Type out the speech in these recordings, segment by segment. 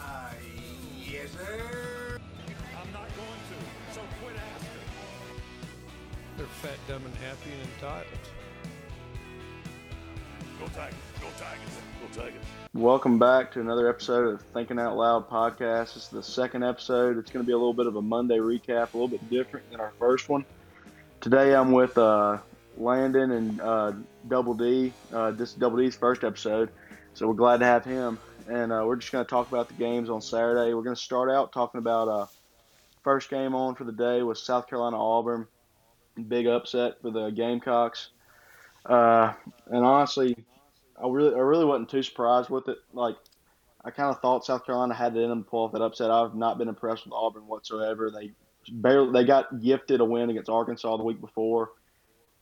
Uh, yes, sir. I'm not going to, so quit asking. They're fat, dumb, and happy and entitled. Go Tigers, go Tigers, go Tigers. Welcome back to another episode of Thinking Out Loud podcast. This is the second episode. It's going to be a little bit of a Monday recap, a little bit different than our first one. Today I'm with uh, Landon and uh, Double D. Uh, this is Double D's first episode, so we're glad to have him. And uh, we're just going to talk about the games on Saturday. We're going to start out talking about uh, first game on for the day was South Carolina Auburn. Big upset for the Gamecocks. Uh, and honestly, I really, I really wasn't too surprised with it. Like, I kind of thought South Carolina had it in them to pull off that upset. I've not been impressed with Auburn whatsoever. They barely, they got gifted a win against Arkansas the week before,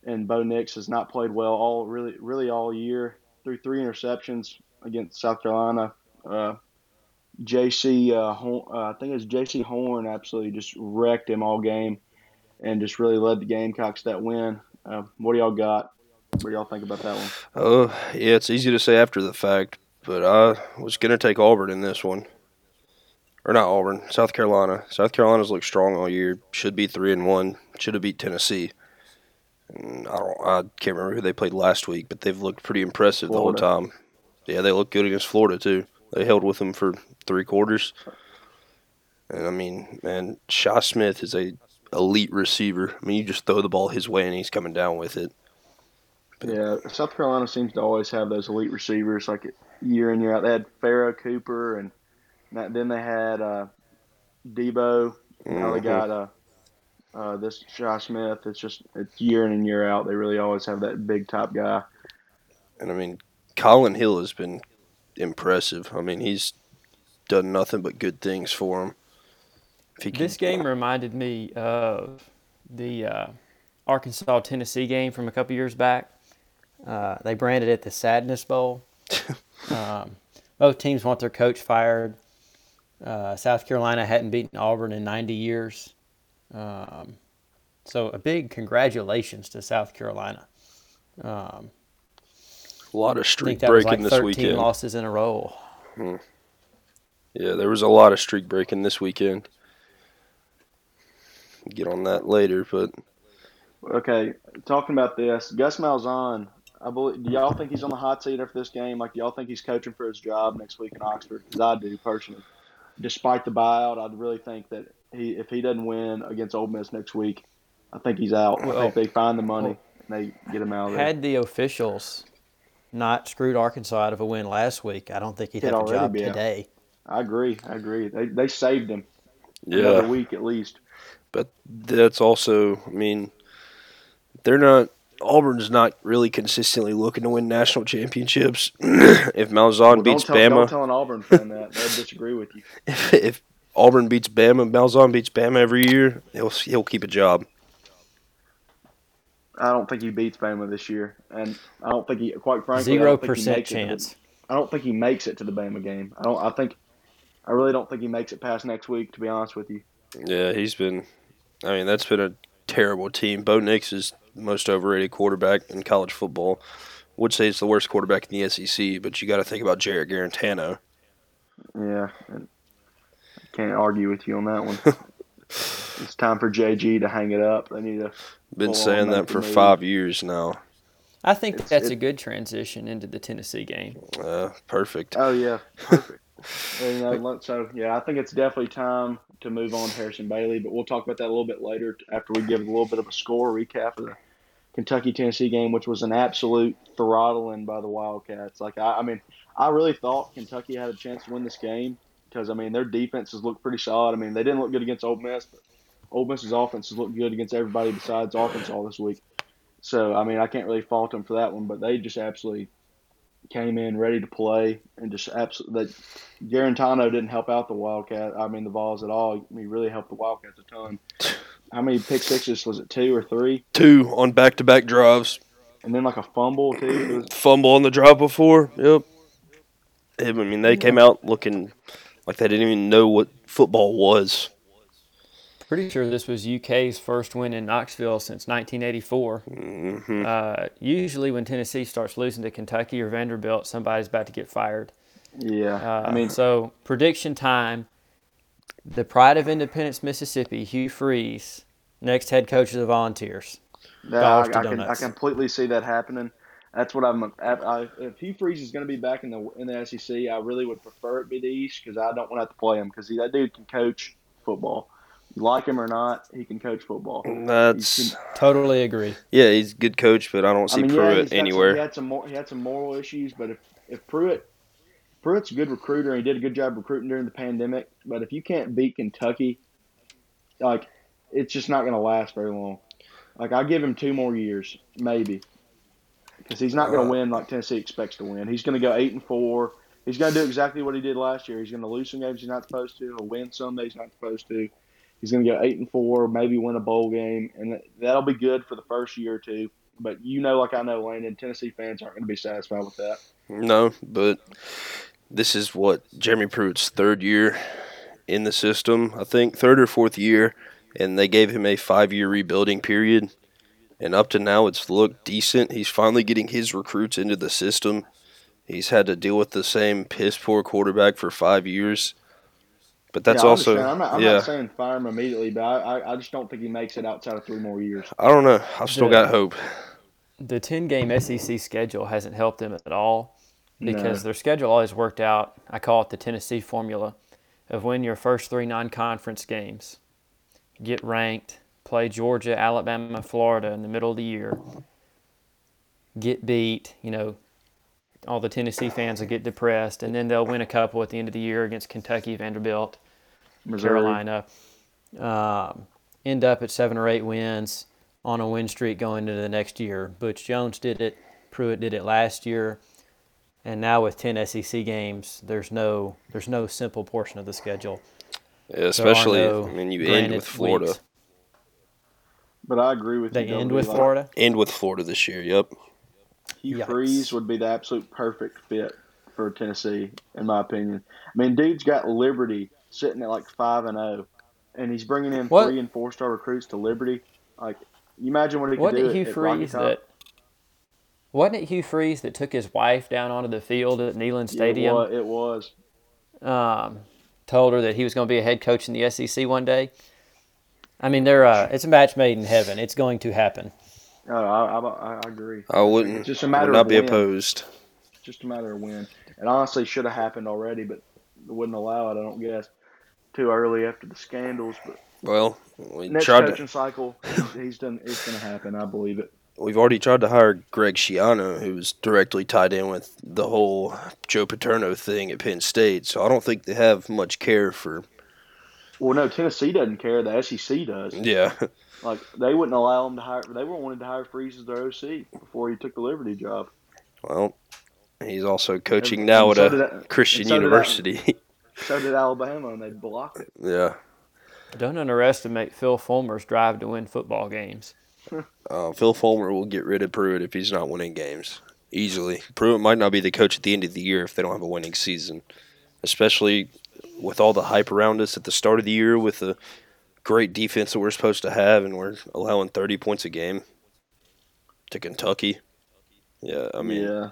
and Bo Nix has not played well all really, really all year. Threw three interceptions against South Carolina. Uh, Jaycee, uh, uh, I think it was Jaycee Horn, absolutely just wrecked him all game, and just really led the Gamecocks that win. Uh, what do y'all got? What do y'all think about that one? Oh, yeah, it's easy to say after the fact, but I was going to take Auburn in this one. Or not Auburn, South Carolina. South Carolina's looked strong all year. Should be 3 and 1. Should have beat Tennessee. And I don't I can't remember who they played last week, but they've looked pretty impressive the whole time. Yeah, they looked good against Florida too. They held with them for 3 quarters. And I mean, man, Shi Smith is a elite receiver. I mean, you just throw the ball his way and he's coming down with it. Yeah, South Carolina seems to always have those elite receivers, like year in year out. They had Pharoh Cooper, and then they had uh, Debo. Now they Mhm. got uh, uh, this Shi Smith. It's just it's year in and year out. They really always have that big top guy. And I mean, Collin Hill has been impressive. I mean, he's done nothing but good things for him. If This game reminded me of the uh, Arkansas Tennessee game from a couple years back. Uh, they branded it the Sadness Bowl. um, both teams want their coach fired. Uh, South Carolina hadn't beaten Auburn in 90 years. Um, so a big congratulations to South Carolina. Um, a lot of streak breaking like this 13 weekend. losses in a row. Yeah, there was a lot of streak breaking this weekend. Get on that later, but Okay, talking about this, Gus Malzahn. I believe. Do y'all think he's on the hot seat after this game? Like, do y'all think he's coaching for his job next week in Oxford? Because I do personally. Despite the buyout, I'd really think that he, if he doesn't win against Ole Miss next week, I think he's out. I think they find the money and they get him out of there. Had the officials not screwed Arkansas out of a win last week, I don't think he'd He'd have a job be out. today. I agree. I agree. They they saved him yeah, another week at least. but that's also, I mean, they're not. Auburn's not really consistently looking to win national championships. if Malzahn Well, beats don't tell, Bama, Don't tell an Auburn fan that. They'll disagree with you. if, if Auburn beats Bama, Malzahn beats Bama every year, he'll he'll keep a job. I don't think he beats Bama this year, and I don't think he. Quite frankly, I Zero don't think he percent makes it to the- chance. I don't think he makes it to the Bama game. I don't. I think. I really don't think he makes it past next week. To be honest with you. Yeah, he's been. I mean, that's been a terrible team. Bo Nix is the most overrated quarterback in college football. Would say it's the worst quarterback in the SEC, but you got to think about Jarrett Guarantano. Yeah, and I can't argue with you on that one. it's time for JG to hang it up. They need to. Been saying that for the five years now. I think It's- that's it- a good transition into the Tennessee game. Uh, perfect. Oh yeah, perfect. Well, you know, so yeah, I think it's definitely time to move on to Harrison Bailey, but we'll talk about that a little bit later after we give a little bit of a score recap of the Kentucky Tennessee game, which was an absolute throttling by the Wildcats. Like I, I mean, I really thought Kentucky had a chance to win this game because I mean their defenses look pretty solid. I mean they didn't look good against Ole Miss, but Ole Miss's offenses looked good against everybody besides Arkansas this week. So I mean I can't really fault them for that one, but they just absolutely came in ready to play and just absolutely that Guarantano didn't help out the Wildcat. I mean the Vols at all. He really helped the Wildcats a ton. How many pick sixes was it? Two or three? Two on back to back drives. And then like a fumble too. Fumble on the drive before. Yep. I mean, they came out looking like they didn't even know what football was. Pretty sure this was UK's first win in Knoxville since 1984. hmm Uh, usually, when Tennessee starts losing to Kentucky or Vanderbilt, somebody's about to get fired. Yeah, Uh, I mean, so prediction time: the pride of Independence, Mississippi, Hugh Freeze, next head coach of the Volunteers. that, I, I can I completely see that happening. That's what I'm. I, I, if Hugh Freeze is going to be back in the in the SEC, I really would prefer it be the East because I don't want to have to play him because that dude can coach football. You like him or not, he can coach football. That's Totally agree. yeah, he's a good coach, but I don't see I mean, Pruitt he's got some- anywhere. he had some more, he had some moral issues, but if if Pruitt Pruitt's a good recruiter and he did a good job recruiting during the pandemic, but if you can't beat Kentucky, like it's just not going to last very long. Like I give him two more years, maybe, because he's not going to win like Tennessee expects to win. He's going to go eight and four. He's going to do exactly what he did last year. He's going to lose some games he's not supposed to. He'll win some that he's not supposed to. He's going to go eight and four, maybe win a bowl game, and that- that'll be good for the first year or two. But you know, like I know, Landon, Tennessee fans aren't going to be satisfied with that. No, but this is what Jeremy Pruitt's third year in the system. I think third or fourth year, and they gave him a five-year rebuilding period. And up to now, it's looked decent. He's finally getting his recruits into the system. He's had to deal with the same piss poor quarterback for five years. But that's Yeah, also understand. I'm not, I'm yeah. not saying fire him immediately, but I, I, I just don't think he makes it outside of three more years. I don't know. I've still The- got hope. The 10 game SEC schedule hasn't helped them at all because No. their schedule always worked out. I call it the Tennessee formula of win your first three non conference games, get ranked, play Georgia, Alabama, Florida in the middle of the year, get beat, you know, all the Tennessee fans will get depressed, and then they'll win a couple at the end of the year against Kentucky, Vanderbilt, Missouri. Carolina. Um, end up at seven or eight wins on a win streak going into the next year. Butch Jones did it. Pruitt did it last year, and now with ten SEC games, there's no there's no simple portion of the schedule. Yeah, especially, no I mean, you end with Florida. weeks. But I agree with They you. They end with Like, Florida. End with Florida this year. Yep. Hugh Yikes. Freeze would be the absolute perfect fit for Tennessee, in my opinion. I mean, dude's got Liberty sitting at like five and zero, and he's bringing in What- three and four star recruits to Liberty. Like, you imagine what he could Wasn't do it Hugh at, at Rocky Freeze Top? that? Wasn't it Hugh Freeze that took his wife down onto the field at Neyland Yeah, Stadium? It was. It was. um, told her that he was going to be a head coach in the SEC one day. I mean, they're uh, it's a match made in heaven. It's going to happen. Oh, I, I, I agree. I wouldn't. It's just a I matter would not of be when. opposed. It's just a matter of when. It honestly should have happened already, but wouldn't allow it. I don't guess too early after the scandals. But Well, we next tried to, coaching cycle, he's done. It's going to happen. I believe it. we've already tried to hire Greg Schiano, who's directly tied in with the whole Joe Paterno thing at Penn State. So I don't think they have much care for. Well, no, Tennessee doesn't care. The SEC does. Yeah, Like they wouldn't allow him to hire. They were wanted to hire Freeze as their OC before he took the Liberty job. well, he's also coaching And- now and at so a did that- Christian and so did that- university. So did Alabama, and they blocked it. yeah, Don't underestimate Phil Fulmer's drive to win football games. uh, Phil Fulmer will get rid of Pruitt if he's not winning games easily. Pruitt might not be the coach at the end of the year if they don't have a winning season, especially with all the hype around us at the start of the year with the great defense that we're supposed to have, and we're allowing 30 points a game to Kentucky. Yeah, I mean, yeah,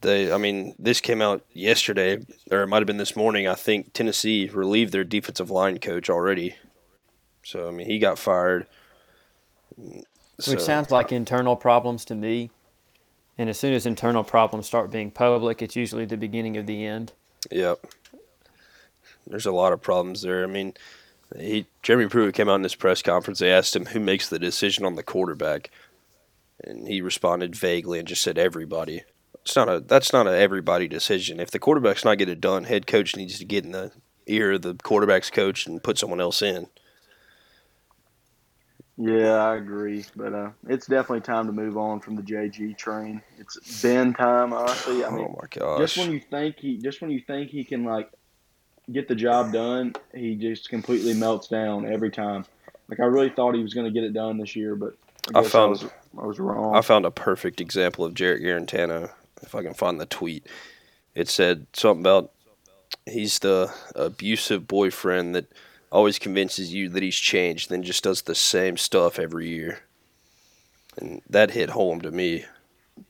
they. I mean, this came out yesterday, or it might have been this morning. I think Tennessee relieved their defensive line coach already. So I mean, he got fired. So, Which sounds like internal problems to me. And as soon as internal problems start being public, it's usually the beginning of the end. Yep. There's a lot of problems there. I mean, he Jeremy Pruitt came out in this press conference. They asked him who makes the decision on the quarterback, and he responded vaguely and just said everybody. It's not a that's not a everybody decision. If the quarterback's not getting it done, head coach needs to get in the ear of the quarterback's coach and put someone else in. Yeah, I agree. But uh, it's definitely time to move on from the JG train. It's been time, honestly. I mean, oh my gosh! just when you think he, just when you think he can like get the job done, he just completely melts down every time. Like I really thought he was going to get it done this year, but I, I found- was, I was wrong. I found a perfect example of Jarrett Guarantano. If I can find the tweet, it said something about he's the abusive boyfriend that always convinces you that he's changed, then just does the same stuff every year. And that hit home to me.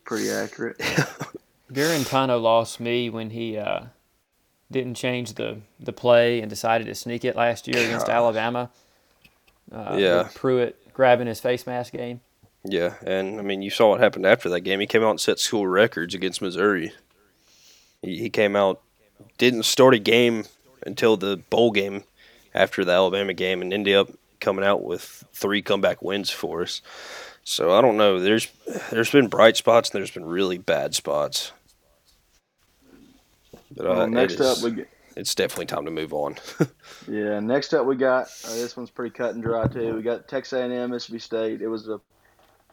Pretty accurate. Guarantano lost me when he uh, didn't change the, the play and decided to sneak it last year against Alabama. Uh, Yeah. Pruitt grabbing his face mask game. Yeah, and I mean, you saw what happened after that game. He came out and set school records against Missouri. He, he came out, didn't start a game until the bowl game after the Alabama game, and ended up coming out with three comeback wins for us. So I don't know. There's there's been bright spots and there's been really bad spots. But uh, Well, it next up, is- we get, it's definitely time to move on. yeah. Next up, we got uh, this one's pretty cut and dry too. We got Texas A&M, Mississippi State. It was a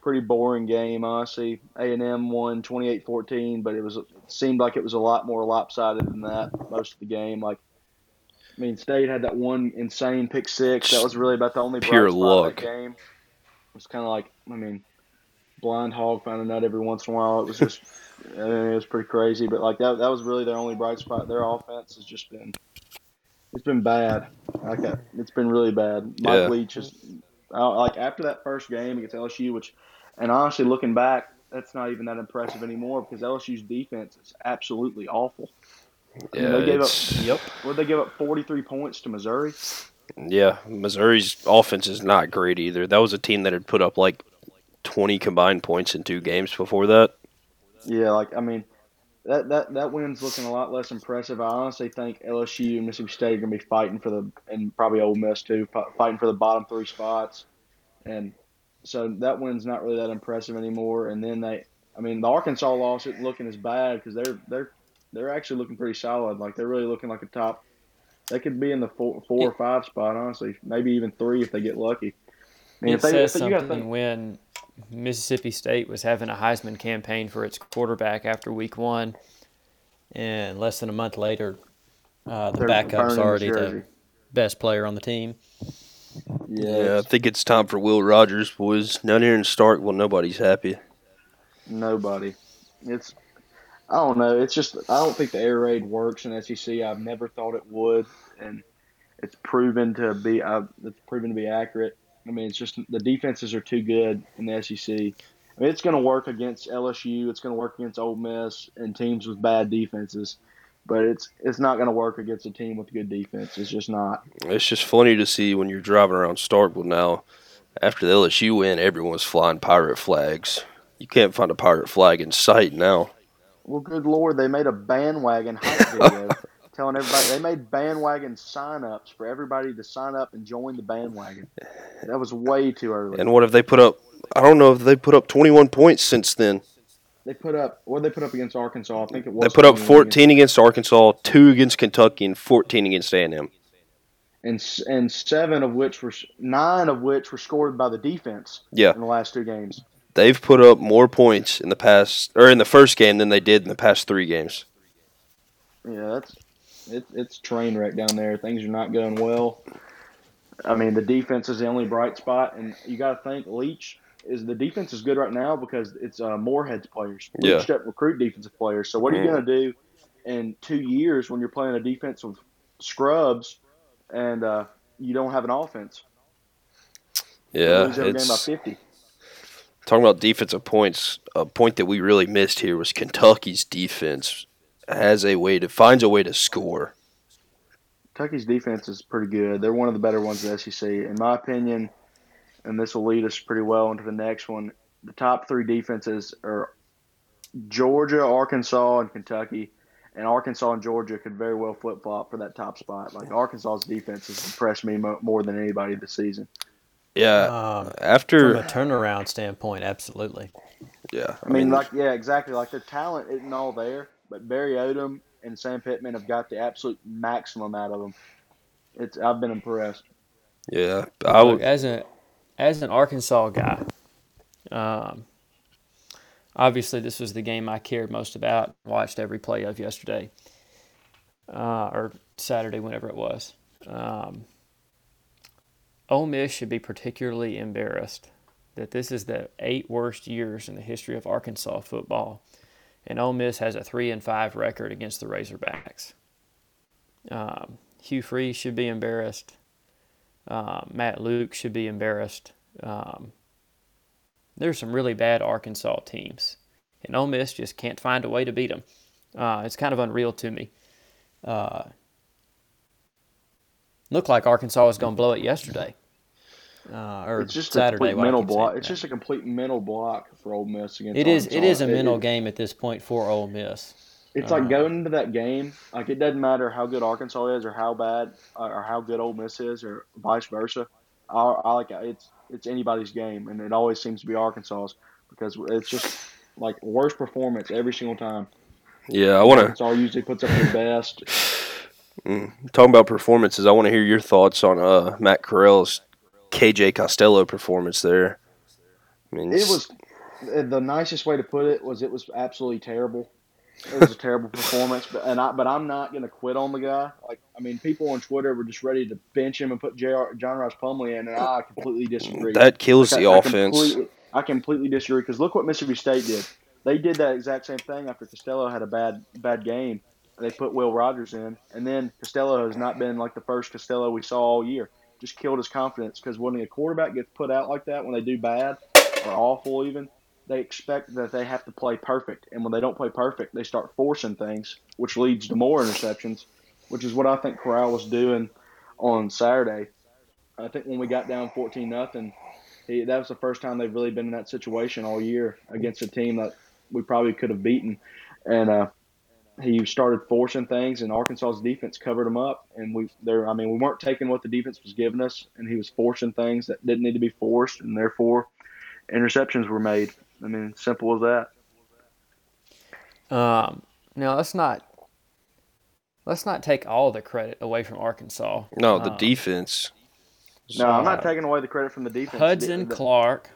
pretty boring game, honestly. A&M won 28-14, but it was it seemed like it was a lot more lopsided than that most of the game. Like, I mean, State had that one insane pick six. That was really about the only bright Pure spot luck. game. It was kind of like, I mean, blind hog finding nut every once in a while. It was just, I mean, it was pretty crazy. But like that, that was really their only bright spot. Their offense has just been, it's been bad. Like it's been really bad. Mike Yeah. Leach is, uh, like after that first game against LSU, which, and honestly, looking back, that's not even that impressive anymore because LSU's defense is absolutely awful. I mean, Yeah, they gave up. Yep. What they give up? Forty three points to Missouri. Yeah, Missouri's offense is not great either. That was a team that had put up like 20 combined points in two games before that. Yeah, like I mean, that that that win's looking a lot less impressive. I honestly think LSU and Mississippi State are going to be fighting for the and probably Ole Miss too, fighting for the bottom three spots, and so that win's not really that impressive anymore. And then they, I mean, the Arkansas loss isn't looking as bad because they're they're they're actually looking pretty solid. Like they're really looking like a top. They could be in the four, four or five spot, honestly. Maybe even three if they get lucky. I mean, it if they, says if they, something think, when Mississippi State was having a Heisman campaign for its quarterback after week one, and less than a month later, uh, the backup's already the best player on the team. Yeah, I think it's time for Will Rogers, boys. Down here in Starkville, nobody's happy. Nobody. It's I don't know. It's just I don't think the air raid works in SEC. I've never thought it would, and it's proven to be. i it's proven to be accurate. I mean, it's just the defenses are too good in the SEC. I mean, it's going to work against LSU. It's going to work against Ole Miss and teams with bad defenses, but it's it's not going to work against a team with good defense. It's just not. It's just funny to see when you're driving around Starkville now. After the LSU win, everyone's flying pirate flags. You can't find a pirate flag in sight now. Well, good lord, they made a bandwagon hype video telling everybody they made bandwagon sign-ups for everybody to sign up and join the bandwagon. That was way too early. And what have they put up? I don't know if they put up 21 points since then. They put up what they put up against Arkansas. I think it was. They put up 14 against Arkansas, two against Kentucky, and 14 against A&M. and and seven of which were nine of which were scored by the defense Yeah, in the last two games. They've put up more points in the past or in the first game than they did in the past three games. Yeah, that's it, it's train wreck down there. Things are not going well. I mean, the defense is the only bright spot, and you got to think Leach is the defense is good right now because it's uh, Moorhead's players. Leach Yeah. doesn't recruit defensive players. So what are you Mm. going to do in two years when you're playing a defense with scrubs and uh, you don't have an offense? Yeah, lose every game by it's fifty. Talking about defensive points. A point that we really missed here was Kentucky's defense has a way to finds a way to score. Kentucky's defense is pretty good. They're one of the better ones in the SEC, in my opinion. And this will lead us pretty well into the next one. The top three defenses are Georgia, Arkansas, and Kentucky. And Arkansas and Georgia could very well flip flop for that top spot. Like Arkansas's defense has impressed me mo- more than anybody this season. Yeah, Um, from after a turnaround standpoint, absolutely. yeah, I mean, like yeah, exactly. Like their talent isn't all there, but Barry Odom and Sam Pittman have got the absolute maximum out of them. It's I've been impressed. yeah, I Look, would. as an as an Arkansas guy, um, obviously this was the game I cared most about. Watched every play of yesterday, uh, or Saturday, whenever it was. Um, Ole Miss should be particularly embarrassed that this is the eight worst years in the history of Arkansas football, and Ole Miss has a three and five record against the Razorbacks. Um, Hugh Freeze should be embarrassed. Uh, Matt Luke should be embarrassed. Um, there's some really bad Arkansas teams, and Ole Miss just can't find a way to beat them. Uh, it's kind of unreal to me. Uh, looked like Arkansas was going to blow it yesterday, uh, or It's just a Saturday. complete mental block. It's just a complete mental block for Ole Miss against. It is. It Arkansas. is a It- mental it- game at this point for Ole Miss. It's Uh-huh. like going into that game. Like it doesn't matter how good Arkansas is or how bad uh, or how good Ole Miss is or vice versa. I, I like it's it's anybody's game, and it always seems to be Arkansas's because it's just like worst performance every single time. Yeah, I want to Arkansas usually puts up their best. Talking about performances. I want to hear your thoughts on uh, Matt Corral's KJ Costello performance there. I mean, It was the nicest way to put it was it was absolutely terrible. It was a terrible performance, but and I but I'm not gonna quit on the guy. Like I mean, people on Twitter were just ready to bench him and put JR, John Ross Plumlee in, and I completely disagree. that kills I- the I offense. completely- I completely disagree because look what Mississippi State did. They did that exact same thing after Costello had a bad bad game. They put Will Rogers in, and then Costello has not been like the first Costello we saw all year. Just killed his confidence because when a quarterback gets put out like that, when they do bad or awful, even they expect that they have to play perfect, and when they don't play perfect, they start forcing things, which leads to more interceptions, which is what I think Corral was doing on Saturday. I think when we got down fourteen nothing, that was the first time they've really been in that situation all year against a team that we probably could have beaten, and uh, he started forcing things, and Arkansas's defense covered him up, and we there. I mean, we weren't taking what the defense was giving us, and he was forcing things that didn't need to be forced, and therefore interceptions were made. I mean, simple as that. Um, now let's not let's not take all the credit away from Arkansas. no, the Um, defense. No, I'm not taking away the credit from the defense. Hudson The- Clark,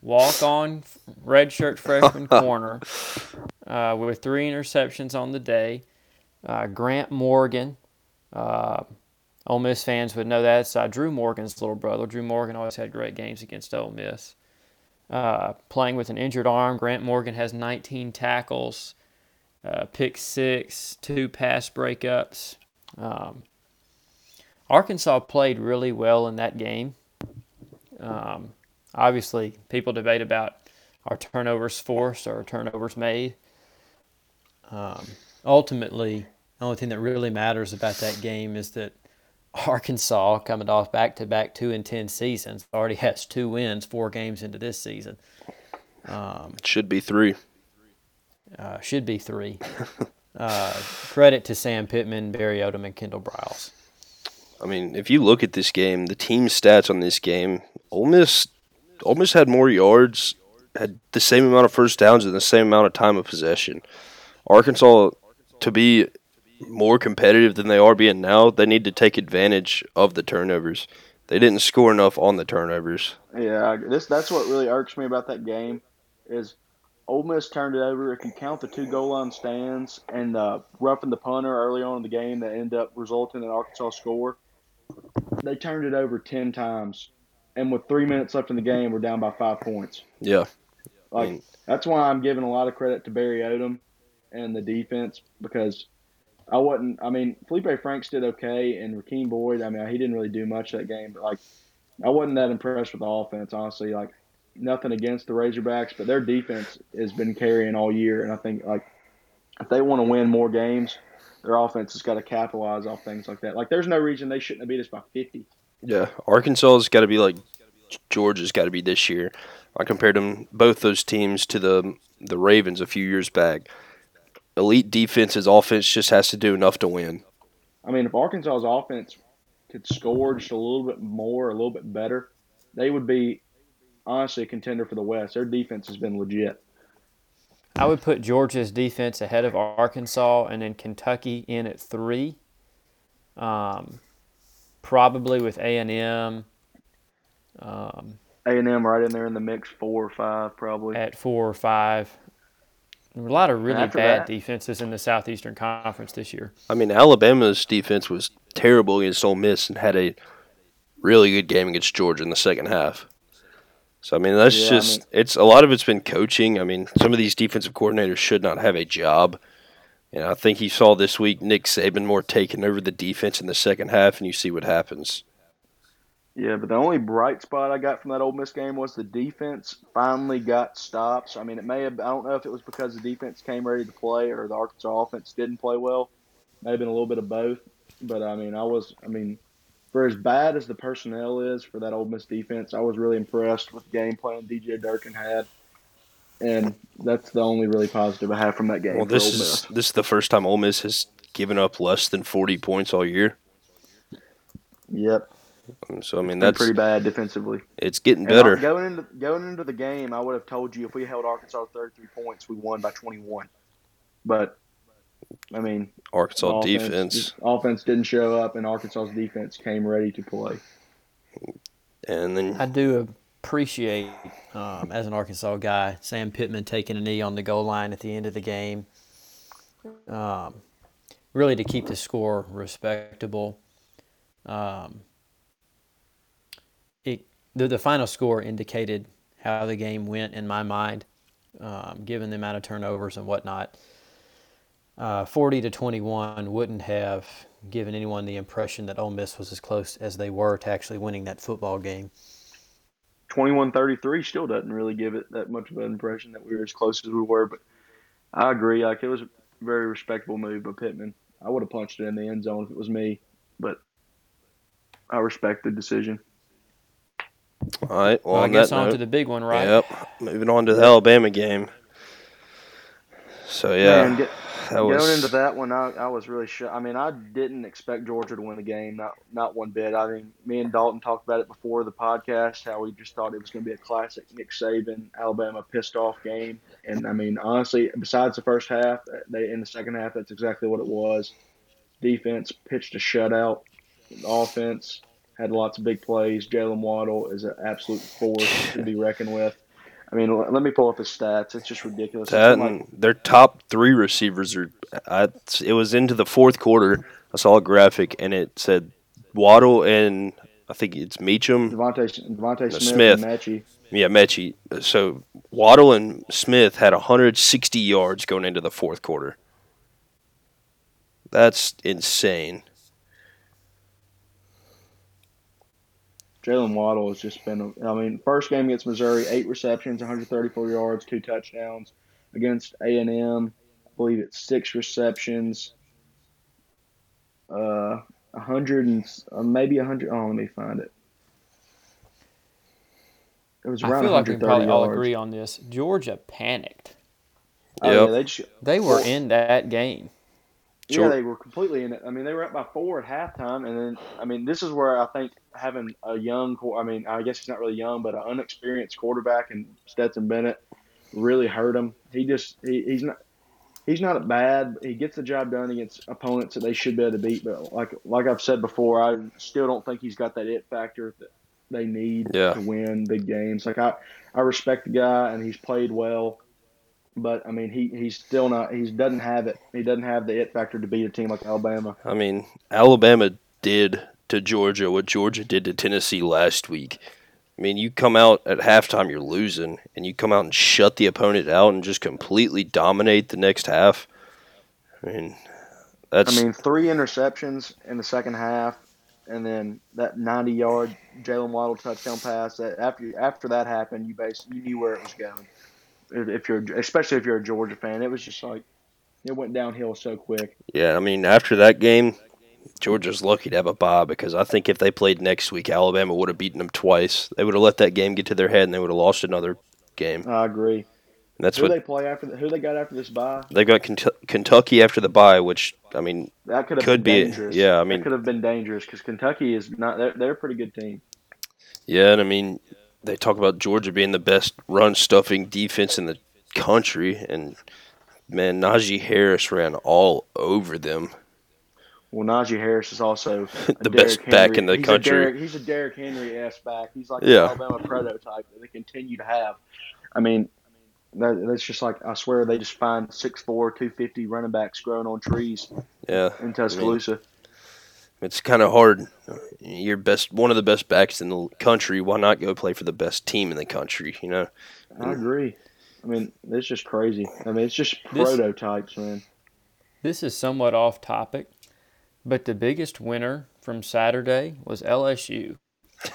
walk on redshirt freshman corner, uh, with three interceptions on the day. Uh, Grant Morgan, uh, Ole Miss fans would know that. It's uh, Drew Morgan's little brother. Drew Morgan always had great games against Ole Miss. Uh, playing with an injured arm, Grant Morgan has 19 tackles, uh, pick six, two pass breakups. Um, Arkansas played really well in that game. Um, obviously, people debate about are turnovers forced or turnovers made. Um, ultimately, the only thing that really matters about that game is that Arkansas, coming off back-to-back two and ten seasons, already has two wins, four games into this season. It should be three. Uh, should be three. uh, credit to Sam Pittman, Barry Odom, and Kendall Briles. I mean, if you look at this game, the team stats on this game, Ole Miss, Ole Miss had more yards, had the same amount of first downs, and the same amount of time of possession. Arkansas, to be more competitive than they are being now, they need to take advantage of the turnovers. They didn't score enough on the turnovers. Yeah, I- this that's what really irks me about that game is Ole Miss turned it over. If you count the two goal line stands and uh, roughing the punter early on in the game that ended up resulting in Arkansas score, they turned it over ten times, and with three minutes left in the game, we're down by five points. Yeah, Like Mm. that's why I'm giving a lot of credit to Barry Odom and the defense because I wasn't. I mean, Felipe Franks did okay, and Rakeem Boyd. I mean, he didn't really do much that game, but like, I wasn't that impressed with the offense. Honestly, like, nothing against the Razorbacks, but their defense has been carrying all year, and I think like if they want to win more games, their offense has got to capitalize off things like that. Like, there's no reason they shouldn't have beat us by 50. yeah. Arkansas's got to be like Georgia's got to be this year. I compared them both those teams to the the Ravens a few years back. Elite defenses, offense just has to do enough to win. I mean, if Arkansas's offense could score just a little bit more, a little bit better, they would be honestly a contender for the West. Their defense has been legit. I would put Georgia's defense ahead of Arkansas and then Kentucky in at three. Um, probably with A and M um, A and M right in there in the mix, four or five probably. at four or five. There were a lot of really bad that- defenses in the Southeastern Conference this year. I mean, Alabama's defense was terrible against Ole Miss and had a really good game against Georgia in the second half. So I mean, that's Yeah, I just mean- it's a lot of it's been coaching. I mean, some of these defensive coordinators should not have a job. And I think you saw this week Nick Saban more taking over the defense in the second half, and you see what happens. Yeah, but the only bright spot I got from that Ole Miss game was the defense finally got stops. I mean, it may have. I don't know if it was because the defense came ready to play or the Arkansas offense didn't play well. May have been a little bit of both. But I mean, I was. I mean, for as bad as the personnel is for that Ole Miss defense, I was really impressed with the game plan DJ Durkin had, and that's the only really positive I have from that game. Well, this is this is the first time Ole Miss has given up less than 40 points all year. Yep, So I mean that's pretty bad defensively. it's getting And better. going into going into the game, I would have told you if we held Arkansas 33 points, we won by 21. But I mean, Arkansas offense, defense, offense didn't show up, and Arkansas's defense came ready to play. and then I do appreciate, um, as an Arkansas guy, Sam Pittman taking a knee on the goal line at the end of the game. Um, really to keep the score respectable. Um, it the, the final score indicated how the game went in my mind, um, given the amount of turnovers and whatnot. Uh, 40 to 21 wouldn't have given anyone the impression that Ole Miss was as close as they were to actually winning that football game. 21-33 still doesn't really give it that much of an impression that we were as close as we were. But I agree, like it was a very respectable move by Pittman. I would have punched it in the end zone if it was me, but I respect the decision. All right. Well, Well, I guess on note, to the big one, right? Yep. Moving on to the Alabama game. So yeah, Man, get- that Going was into that one, I, I was really shocked. I mean, I didn't expect Georgia to win the game, not not one bit. I mean, me and Dalton talked about it before the podcast, how we just thought it was going to be a classic Nick Saban Alabama pissed off game. And I mean, honestly, besides the first half, uh, they in the second half, that's exactly what it was. Defense pitched a shutout. Offense had lots of big plays. Jaylen Waddle is an absolute force to be reckoned with. I mean, let me pull up his stats. It's just ridiculous. that. Like- their top three receivers are. I, it was into the fourth quarter. I saw a graphic and it said Waddle and I think it's Meacham. DeVonta, DeVonta Smith, Smith. and Metchie. Yeah, Metchie. So Waddle and Smith had 160 yards going into the fourth quarter. That's insane. Jaylen Waddle has just been. I mean, first game against Missouri, eight receptions, 134 yards, two touchdowns. Against A and M, I believe it's six receptions, uh, 100 and uh, maybe 100. Oh, let me find it. It was around I around feel like we 130 probably all agree on this. Georgia panicked. Oh, Yep. yeah, they just, They were in that game. Yeah, Geor- they were completely in it. I mean, they were up by four at halftime, and then I mean, this is where I think having a young, I mean, I guess he's not really young, but an unexperienced quarterback and Stetson Bennett really hurt him. He just he, he's not he's not bad. He gets the job done against opponents that they should be able to beat. But like like I've said before, I still don't think he's got that it factor that they need Yeah. to win big games. Like I I respect the guy, and he's played well. But I mean, he, he's still not. He doesn't have it. He doesn't have the it factor to beat a team like Alabama. I mean, Alabama did to Georgia what Georgia did to Tennessee last week. I mean, you come out at halftime, you're losing, and you come out and shut the opponent out and just completely dominate the next half. I mean, that's I mean, three interceptions in the second half, and then that 90-yard Jaylen Waddle touchdown pass. That after after that happened, you basically you knew where it was going. If you're, especially if you're a Georgia fan, it was just like it went downhill so quick. yeah. I mean, after that game, Georgia's lucky to have a bye because I think if they played next week, Alabama would have beaten them twice. They would have let that game get to their head, and they would have lost another game. I agree. And that's who what they play after? The, who they got after this bye? they've got Kentucky after the bye, which I mean, That could have Could been be- dangerous. yeah, I mean- that could have been dangerous because Kentucky is not. They're, they're a pretty good team. Yeah, and I mean, they talk about Georgia being the best run stuffing defense in the country, and man, Najee Harris ran all over them. Well, Najee Harris is also The Derrick best back in the he's country. A Derrick, he's a Derrick Henry ass back. He's like Yeah. the Alabama prototype that they continue to have. I mean, that, that's just like I swear they just find 6'4", 250 running backs growing on trees Yeah, in Tuscaloosa. it's kind of hard. You're best, one of the best backs in the country. Why not go play for the best team in the country? You know, I agree. I mean, it's just crazy. I mean, it's just This- prototypes, man. This is somewhat off topic, but the biggest winner from Saturday was LSU.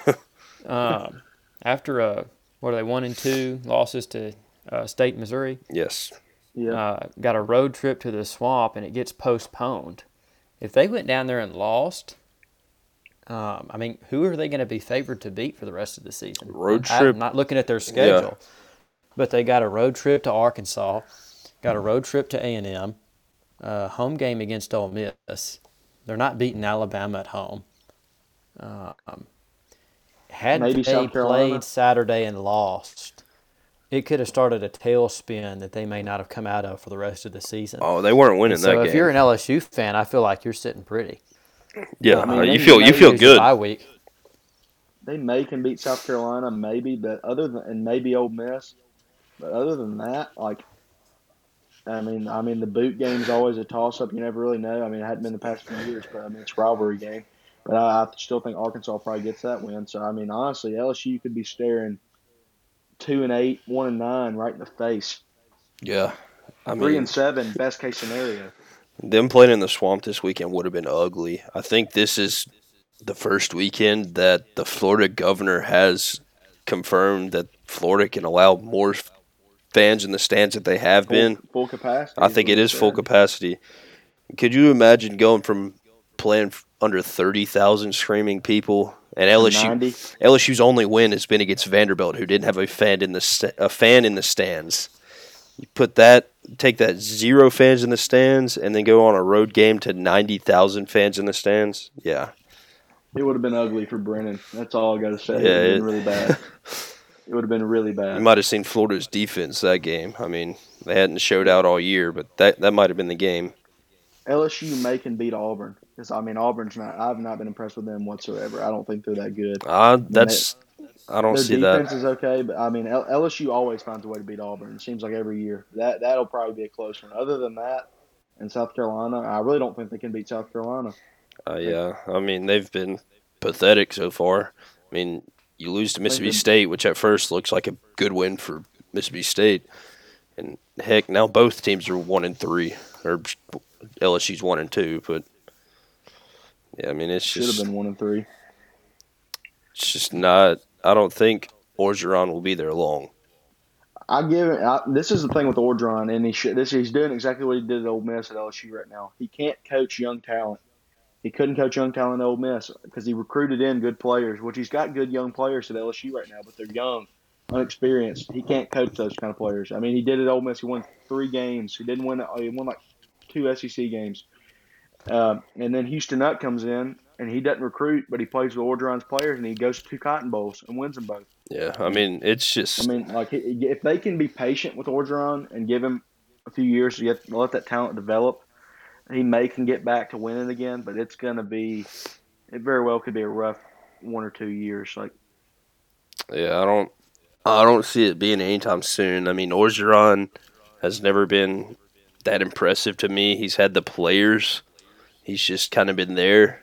um, after a what are they one and two losses to uh, State Missouri, Yes. Yeah. uh, got a road trip to the swamp and it gets postponed. If they went down there and lost, um, I mean, who are they going to be favored to beat for the rest of the season? Road I- trip- I'm not looking at their schedule, but they got a road trip to Arkansas, got a road trip to A and M, uh, home game against Ole Miss. They're not beating Alabama at home. Um, had Maybe they South played Saturday and lost, it could have started a tailspin that they may not have come out of for the rest of the season. Oh, they weren't winning And so that if game. you're an LSU fan, I feel like you're sitting pretty. yeah, I mean, uh, you feel you feel good. Bye week. they may can beat South Carolina, maybe, but other than and maybe Ole Miss, but other than that, like, I mean, I mean, the boot game is always a toss up. You never really know. I mean, it hadn't been the past few years, but I mean, it's a rivalry game. But I, I still think Arkansas probably gets that win. So I mean, honestly, LSU could be staring two and eight, one and nine right in the face. Yeah. I Three mean, and seven, best case scenario. them playing in the swamp this weekend would have been ugly. I think this is the first weekend that the Florida governor has confirmed that Florida can allow more fans in the stands that they have Full, been. full capacity. I think it is it full capacity. Could you imagine going from playing under 30,000 screaming people and LSU 90. LSU's only win has been against Vanderbilt who didn't have a fan in the a fan in the stands. You put that take that zero fans in the stands and then go on a road game to 90,000 fans in the stands. Yeah. It would have been ugly for Brennan. That's all I got to say. Yeah, it- been really bad. It would have been really bad. You might have seen Florida's defense that game. I mean, they hadn't showed out all year, but that that might have been the game. LSU may can beat Auburn because I mean Auburn's not. I've not been impressed with them whatsoever. I don't think they're that good. Uh, that's I don't Their see defense that. is okay, but I mean L- LSU always finds a way to beat Auburn. It seems like every year. That that'll probably be a close one. Other than that, and South Carolina, I really don't think they can beat South Carolina. Uh, yeah, I mean they've been pathetic so far. I mean, you lose to Mississippi State, which at first looks like a good win for Mississippi State, and heck, now both teams are one and three, or LSU's one and two. But yeah, I mean it's Should have been one and three. it's just not. I don't think Orgeron will be there long. I give it. I, this is the thing with Orgeron, and he should. This he's doing exactly what he did at Ole Miss at LSU right now. He can't coach young talent. He couldn't coach young talent at Ole Miss because he recruited in good players, which he's got good young players at LSU right now, but they're young, unexperienced. He can't coach those kind of players. I mean, he did it at Ole Miss. He won three games. He didn't win. He won like two SEC games. Um, and then Houston Nutt comes in, and he doesn't recruit, but he plays with Orgeron's players, and he goes to two Cotton Bowls and wins them both. Yeah, I mean it's just I mean, like if they can be patient with Orgeron and give him a few years to get let that talent develop, he may can get back to winning again. But it's going to be, it very well could be a rough one or two years. Like Yeah, I don't I don't see it being anytime soon. I mean, Orgeron has never been that impressive to me. He's had the players. He's just kind of been there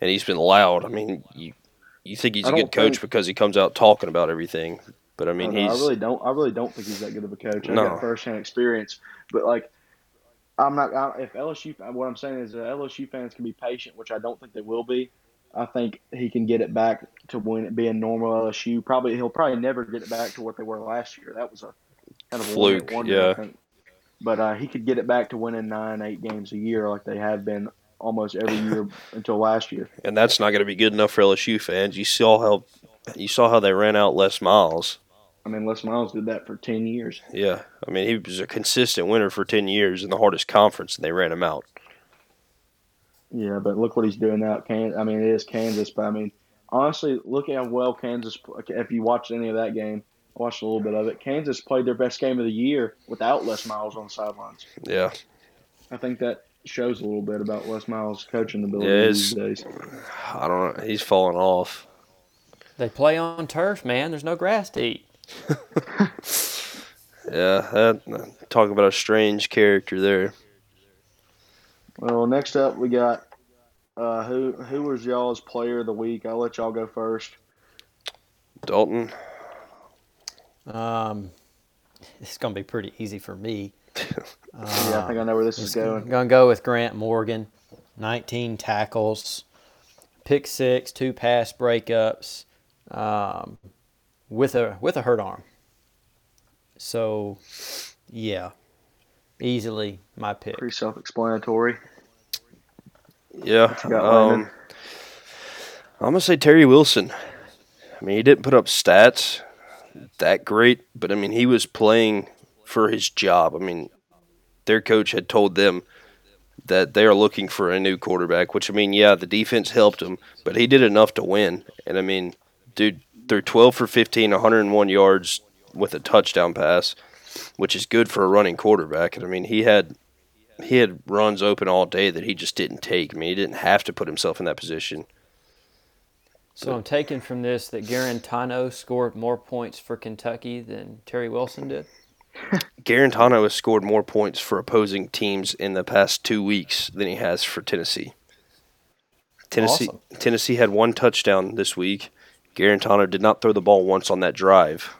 and he's been loud. I mean, you you think he's a good coach think- because he comes out talking about everything. But I mean, I, don't know, I really don't. I really don't think he's that good of a coach. I No. got firsthand experience, but like. I'm not. I, if LSU, what I'm saying is, LSU fans can be patient, which I don't think they will be. I think he can get it back to when it being normal LSU. Probably he'll probably never get it back to what they were last year. That was a kind of Fluke, wonder, yeah. But uh, he could get it back to winning nine, eight games a year like they have been almost every year until last year. and that's not going to be good enough for LSU fans. You saw how you saw how they ran out Les Miles. I mean, Les Miles did that for ten years. Yeah, I mean, he was a consistent winner for 10 years in the hardest conference and they ran him out. Yeah, but look what he's doing now at Kansas. I mean, it is Kansas, but I mean, honestly, look at how well Kansas. If you watched any of that game, I watched a little bit of it. Kansas played their best game of the year without Les Miles on the sidelines. Yeah. I think that shows a little bit about Les Miles' coaching ability Yeah, these days. I don't know. He's falling off. They play on turf, man. There's no grass to eat. Yeah, that, talk about a strange character there. Well, next up we got uh, who who was y'all's player of the week? I'll let y'all go first. Dalton. Um, it's gonna be pretty easy for me. yeah, I think I know where this is going. Gonna go with Grant Morgan, 19 tackles, pick six, two pass breakups, um, with a with a hurt arm. So, yeah, easily my pick. Pretty self-explanatory. Yeah. you got, Landon? Um, I'm gonna say Terry Wilson. I mean, he didn't put up stats that great, but I mean, he was playing for his job. I mean, their coach had told them that they are looking for a new quarterback. Which I mean, yeah, the defense helped him, but he did enough to win. And I mean, dude, they're 12 for 15, 101 yards with a touchdown pass, which is good for a running quarterback. And I mean, he had he had runs open all day that he just didn't take. I mean, he didn't have to put himself in that position. So I'm taking from this that Guarantano scored more points for Kentucky than Terry Wilson did. Guarantano has scored more points for opposing teams in the past two weeks than he has for Tennessee. Tennessee Awesome. Tennessee had one touchdown this week. Guarantano did not throw the ball once on that drive.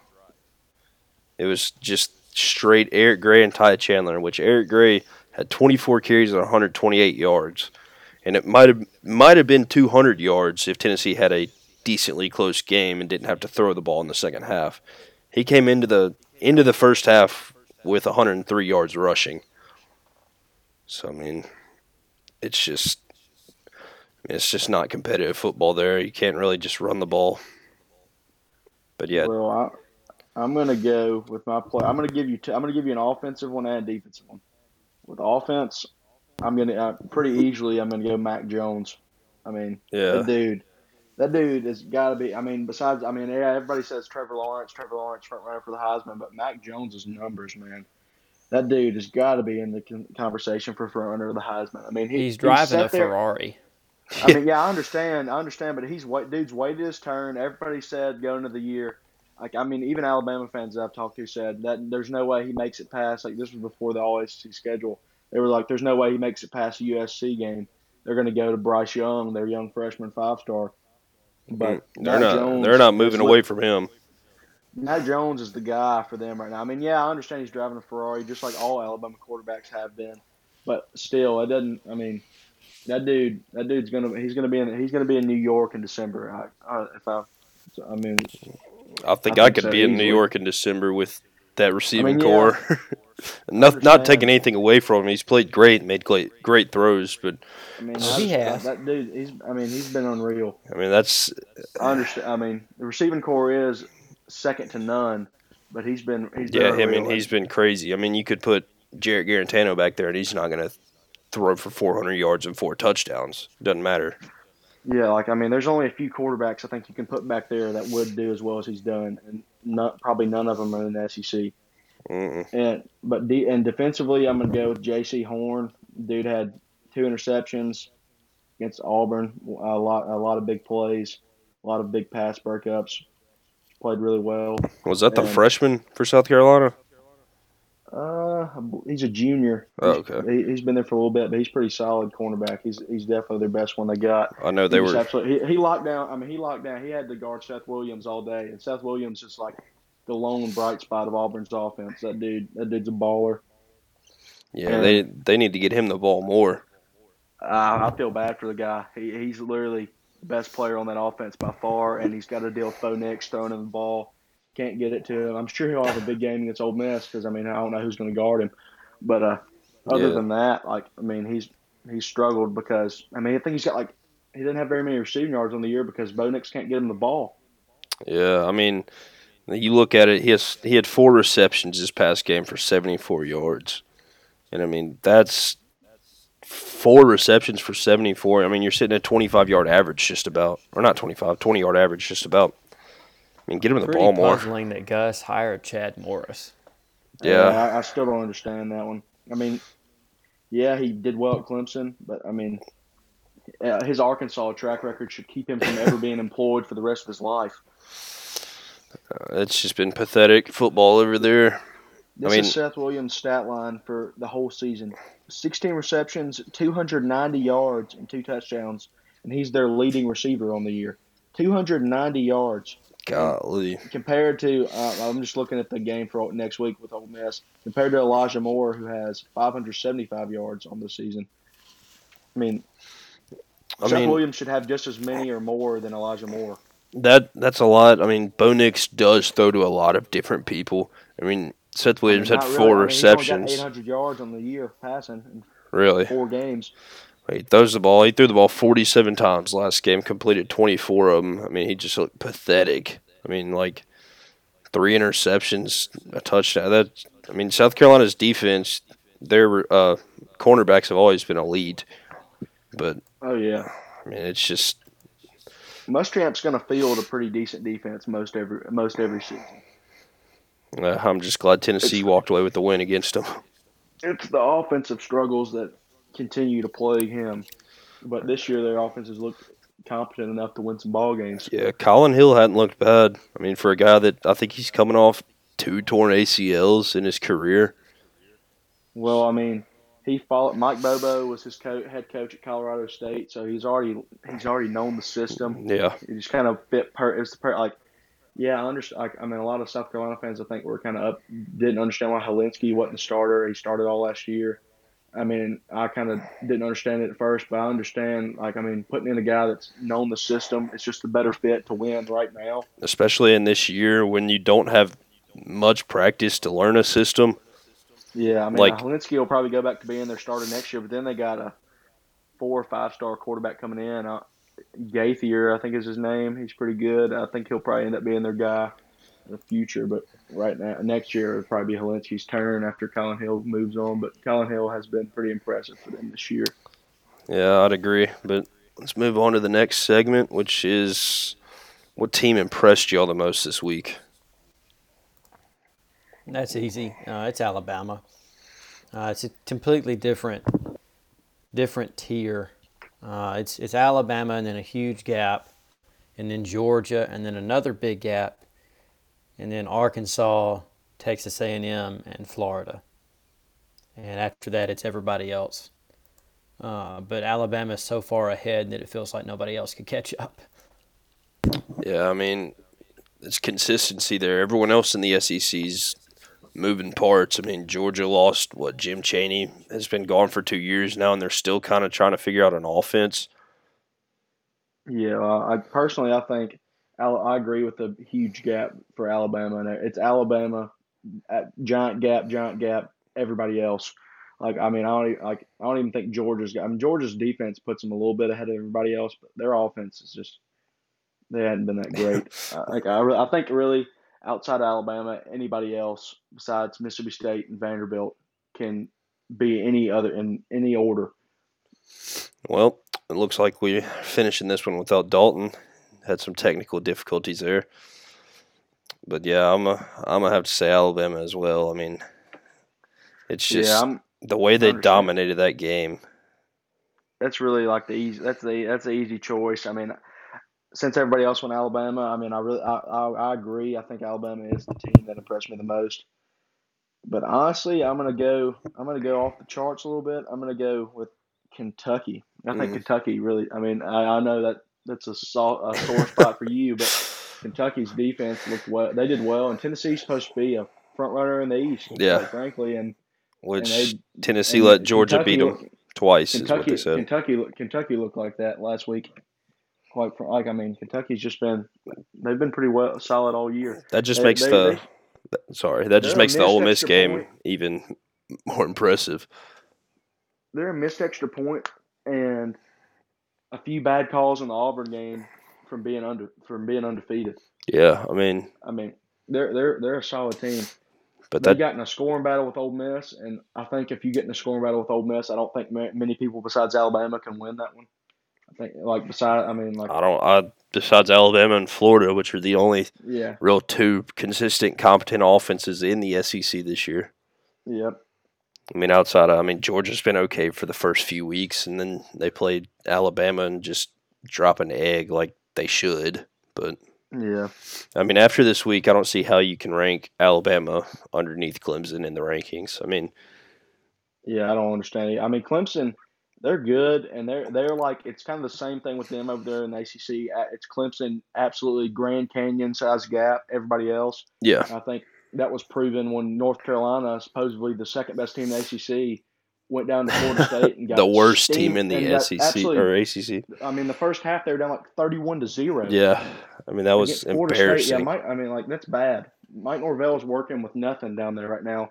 It was just straight Eric Gray and Ty Chandler, in which Eric Gray had 24 carries and 128 yards, and it might have might have been 200 yards if Tennessee had a decently close game and didn't have to throw the ball in the second half. He came into the into the first half with 103 yards rushing. So I mean, it's just it's just not competitive football there. You can't really just run the ball. But yeah, Well, I, I'm gonna go with my play. I'm gonna give you. T- I'm gonna give you an offensive one and a defensive one. With offense, I'm gonna uh, pretty easily. I'm gonna go Mac Jones. I mean, yeah, that dude, that dude has got to be. I mean, besides, I mean, yeah, everybody says Trevor Lawrence, Trevor Lawrence front runner for the Heisman, but Mac Jones's numbers, man, that dude has got to be in the conversation for front runner of the Heisman. I mean, he, He's driving sat a there- Ferrari. I mean, yeah, I understand. I understand, but he's wait, dude's waited his turn. Everybody said going into the year, like I mean, even Alabama fans that I've talked to said that there's no way he makes it past. Like this was before the All SEC schedule. They were like, there's no way he makes it past the USC game. They're going to go to Bryce Young, their young freshman five star. But mm, they're Mac not Jones, they're not moving away from him. Matt Jones is the guy for them right now. I mean, yeah, I understand he's driving a Ferrari, just like all Alabama quarterbacks have been. But still, it doesn't. I mean, that dude, that dude's gonna he's gonna be in he's gonna be in New York in December. I, I, if I, I mean, I think I I, think could so, be in New. York in December with that receiving yeah. core. not not taking anything away from him. He's played great, made great great throws, but I mean, he has. that dude. He's I mean, he's been unreal. I mean that's I understand. I mean, the receiving core is second to none, but he's been he's been yeah. I mean he's been crazy. I mean you could put Jarrett Guarantano back there, and he's not going to throw for 400 yards and four touchdowns. Doesn't matter. Yeah, like I mean, there's only a few quarterbacks I think you can put back there that would do as well as he's done, and not probably none of them are in the SEC. Mm-mm. And but de- and defensively, I'm gonna go with Jaycee Horn. Dude had two interceptions against Auburn. A lot, a lot of big plays, a lot of big pass breakups. Played really well. Was that the And- freshman for South Carolina? Uh, he's a junior. Oh, okay. He, he's been there for a little bit, but he's pretty solid cornerback. He's he's definitely their best one they got. I know they he were. absolutely, he, he locked down. I mean, he locked down. He had to guard Seth Williams all day, and Seth Williams is like the lone bright spot of Auburn's offense. That dude, that dude's a baller. Yeah, they they need to get him the ball more. Uh, I feel bad for the guy. He, he's literally the best player on that offense by far, and he's got to deal with Bo Nix throwing him the ball. Can't get it to him. I'm sure he'll have a big game against Ole Miss because I mean I don't know who's going to guard him, but uh, other Yeah. than that, like I mean he's he's struggled because I mean I think he's got like he didn't have very many receiving yards on the year because Bo Nix can't get him the ball. Yeah, I mean, you look at it. He has he had four receptions this past game for 74 yards, and I mean that's four receptions for 74. I mean you're sitting at 25 yard average just about, or not 25, 20 yard average just about. I mean, get him the Pretty ball more. puzzling that Gus hired Chad Morris. Yeah, I, I still don't understand that one. I mean, yeah, he did well at Clemson, but I mean, uh, his Arkansas track record should keep him from ever being employed for the rest of his life. it's just been pathetic football over there. This mean- is Seth Williams' stat line for the whole season: 16 receptions, 290 yards, and two touchdowns, and he's their leading receiver on the year. 290 yards Golly, compared to uh, I'm just looking at the game for next week with Ole Miss compared to Elijah Moore who has 575 yards on the season. I mean, I Seth mean, Williams should have just as many or more than Elijah Moore. that that's a lot. I mean, Bo Nix does throw to a lot of different people. I mean, Seth Williams Not had really. four I mean, he's only got receptions. 800 yards on the year passing in Really, four games. He throws the ball. He threw the ball forty-seven times last game. Completed twenty-four of them. I mean, he just looked pathetic. I mean, like three interceptions, a touchdown. That I mean, South Carolina's defense, their uh, cornerbacks have always been elite, but Oh yeah, I mean, it's just Muschamp's going to field a pretty decent defense most every most every season. uh, I'm just glad Tennessee It's- walked away with the win against them. It's the offensive struggles that continue to plague him. But this year, their offenses look competent enough to win some ball games. Yeah, Collin Hill hadn't looked bad. I mean, for a guy that I think he's coming off two torn ACLs in his career. Well, I mean, he followed Mike Bobo was his co- head coach at Colorado State, so he's already he's already known the system. Yeah, he just kind of fit per. It's the per like. Yeah, I understand. Like, I mean, a lot of South Carolina fans, I think, were kind of up, didn't understand why Hilinski wasn't the starter. He started all last year. I mean, I kind of didn't understand it at first, but I understand. Like, I mean, putting in a guy that's known the system, it's just a better fit to win right now. especially in this year when you don't have much practice to learn a system. Yeah, I mean, Like- Hilinski will probably go back to being their starter next year, but then they got a four or five star quarterback coming in. Uh, Gauthier, I think is his name. He's pretty good. I think he'll probably end up being their guy the future. But right now, next year it'll probably be Hilinski's turn after Collin Hill moves on. But Collin Hill has been pretty impressive for them this year. Yeah, I'd agree. But let's move on to the next segment, which is what team impressed y'all the most this week? That's easy. Uh, it's Alabama. Uh, it's a completely different, different tier. Uh, it's it's Alabama and then a huge gap, and then Georgia and then another big gap, and then Arkansas, Texas A&M, and Florida. And after that, it's everybody else. Uh, but Alabama is so far ahead that it feels like nobody else could catch up. Yeah, I mean, it's consistency there. Everyone else in the SEC's moving parts. I mean, Georgia lost what Jim Chaney has been gone for two years now, and they're still kind of trying to figure out an offense. Yeah, uh, I personally I think Al- I agree with the huge gap for Alabama. And it's Alabama at giant gap, giant gap. Everybody else, like I mean, I don't like I don't even think Georgia's. I mean, Georgia's defense puts them a little bit ahead of everybody else, but their offense is just they hadn't been that great. like I, I think really outside of Alabama, anybody else besides Mississippi State and Vanderbilt can be any other in any order. Well, it looks like we're finishing this one without Dalton. Had some technical difficulties there. But yeah, I'm a, I'm gonna have to say Alabama as well. I mean, it's just yeah, the way they dominated that game. that's really like the easy. That's the that's the easy choice. I mean, since everybody else went Alabama, I mean, I really I, I, I agree. I think Alabama is the team that impressed me the most. But honestly, I'm gonna go. I'm gonna go off the charts a little bit. I'm gonna go with Kentucky. I think Mhm. Kentucky really. I mean, I, I know that that's a, a sore spot for you, but Kentucky's defense looked well. They did well, and Tennessee's supposed to be a front runner in the East. Yeah. quite frankly, and Which and they Tennessee and let Georgia Kentucky beat them twice, is what Kentucky, they said. Kentucky, Kentucky looked like that last week. Quite like I mean, Kentucky's just been they've been pretty well solid all year. That just they- makes they- the sorry. That just makes the Ole Miss game point. even more impressive. They're a missed extra point and a few bad calls in the Auburn game from being under from being undefeated. Yeah, I mean, I mean, they're they're they're a solid team. but They that got in a scoring battle with Ole Miss, and I think if you get in a scoring battle with Ole Miss, I don't think many people besides Alabama can win that one. I think like beside, I mean, like I don't. I besides Alabama and Florida, which are the only yeah, real two consistent, competent offenses in the SEC this year. yep. I mean, outside of, I mean, Georgia's been okay for the first few weeks, and then they played Alabama and just drop an egg like they should. But Yeah, I mean, after this week, I don't see how you can rank Alabama underneath Clemson in the rankings. I mean, Yeah, I don't understand it. I mean, Clemson, they're good, and they're they're like it's kind of the same thing with them over there in the ACC. It's Clemson, absolutely Grand Canyon size gap. Everybody else, yeah, I think that was proven when North Carolina, supposedly the second best team in the ACC, went down to Florida State and got the worst steamed, team in the and SEC actually, or ACC. I mean, the first half they were down like thirty-one to zero. Yeah, I mean that was embarrassing. State, yeah, Mike, I mean, like that's bad. Mike Norvell's working with nothing down there right now.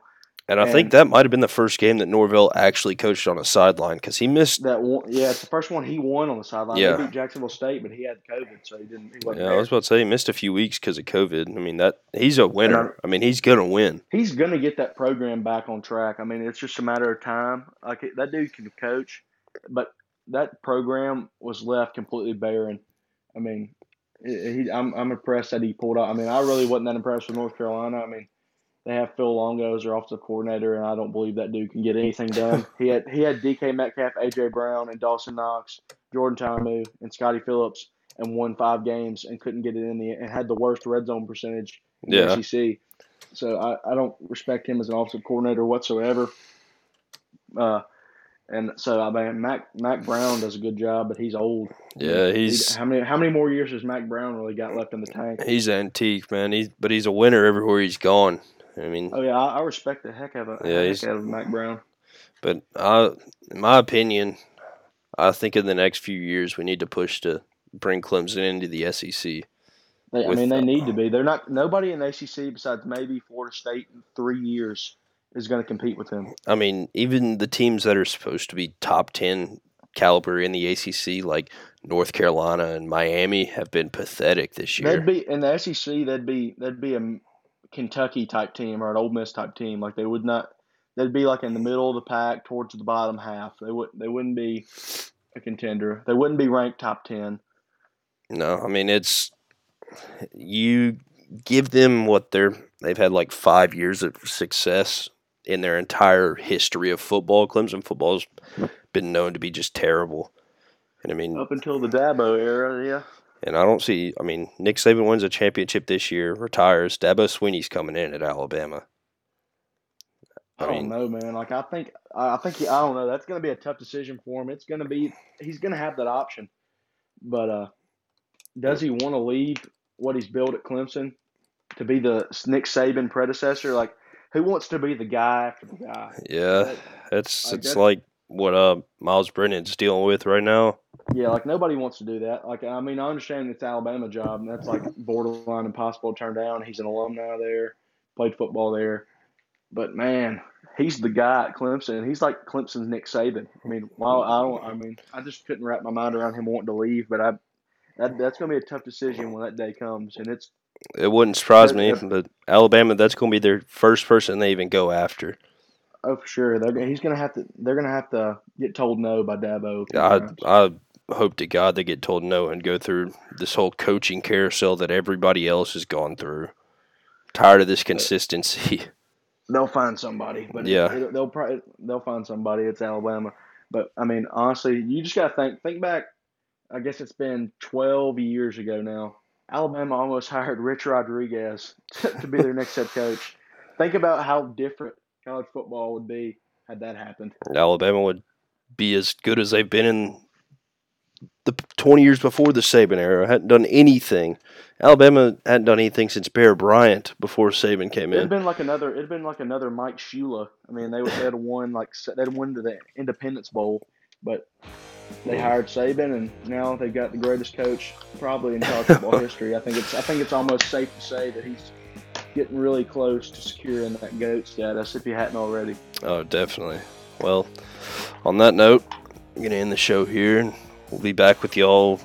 And I think that might have been the first game that Norvell actually coached on a sideline because he missed. That one, yeah, it's the first one he won on the sideline. Yeah. They beat Jacksonville State, but he had COVID, so he didn't. He wasn't Yeah, I was about to say he missed a few weeks because of COVID. I mean that he's a winner. I mean he's gonna win. He's gonna get that program back on track. I mean, it's just a matter of time. Like that dude can coach, but that program was left completely barren. I mean, he, he- I'm I'm impressed that he pulled out. I mean, I really wasn't that impressed with North Carolina. I mean, they have Phil Longo as their offensive coordinator, and I don't believe that dude can get anything done. he had he had DK Metcalf, AJ Brown, and Dawson Knox, Jordan Ta'amu, and Scottie Phillips, and won five games and couldn't get it in the and had the worst red zone percentage in Yeah. the SEC. So I, I don't respect him as an offensive coordinator whatsoever. Uh, and so I mean, Mack Mack Brown does a good job, but he's old. Yeah, He- he's how many how many more years has Mack Brown really got left in the tank? he's antique, man. He's but he's a winner everywhere he's gone. I mean, Oh yeah, I, I respect the heck out of Yeah, heck out of Mack Brown. but I, in my opinion, I think in the next few years we need to push to bring Clemson into the SEC. They, I mean, they need to be. They're not. Nobody in the ACC besides maybe Florida State in three years is going to compete with them. I mean, even the teams that are supposed to be top 10 caliber in the ACC, like North Carolina and Miami, have been pathetic this year. They'd be in the SEC. They'd be they'd be a Kentucky type team or an Ole Miss type team. Like they would not. They'd be like in the middle of the pack, towards the bottom half. They would. They wouldn't be a contender. They wouldn't be ranked top ten. No, I mean, it's you give them what they're they've had like five years of success in their entire history of football. Clemson football's been known to be just terrible. And I mean, Up until the Dabo era, yeah. And I don't see. I mean, Nick Saban wins a championship this year, retires. Dabo Swinney's coming in at Alabama. I, I don't know, man. Like I think, I I think he, I don't know. That's going to be a tough decision for him. It's going to be. He's going to have that option, but uh, does he want to leave what he's built at Clemson to be the Nick Saban predecessor? Like, who wants to be the guy after the guy? Yeah, That- it's like it's like what uh Myles Brennan's dealing with right now. Yeah, like nobody wants to do that. Like, I mean, I understand it's Alabama job, and that's like borderline impossible to turn down. He's an alumni there, played football there, but man, he's the guy at Clemson. He's like Clemson's Nick Saban. I mean, while I don't, I mean, I just couldn't wrap my mind around him wanting to leave, but I, that that's gonna be a tough decision when that day comes, and it's It wouldn't surprise me, but Alabama, that's going to be their first person they even go after. Oh for sure. They're, he's gonna have to. They're gonna have to get told no by Dabo. I I hope to God they get told no and go through this whole coaching carousel that everybody else has gone through. Tired of this consistency. They'll find somebody, but Yeah. it, they'll probably they'll find somebody. It's Alabama, but I mean, honestly, you just gotta think think back. I guess it's been twelve years ago now. Alabama almost hired Rich Rodriguez to, to be their next head coach. Think about how different college football would be had that happened. Alabama would be as good as they've been in the 20 years before the Saban era. Hadn't done anything. Alabama hadn't done anything since Bear Bryant before Saban came in. It'd been like another. It'd been like another Mike Shula. I mean, they would they'd won like they'd won to the Independence Bowl, but they hired Saban, and now they've got the greatest coach probably in college football history. I think it's I think it's almost safe to say that he's getting really close to securing that goat status if he hadn't already. Oh, definitely. Well, on that note, I'm going to end the show here, and we'll be back with y'all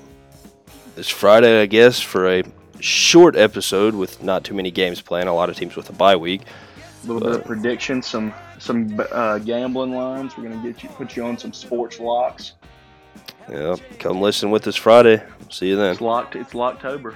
this Friday, I guess, for a short episode with not too many games playing. A lot of teams with a bye week. A little bit of prediction, some some uh, gambling lines. We're gonna get you put you on some sports locks. Yeah, come listen with us Friday. See you then. It's locked. It's Locktober.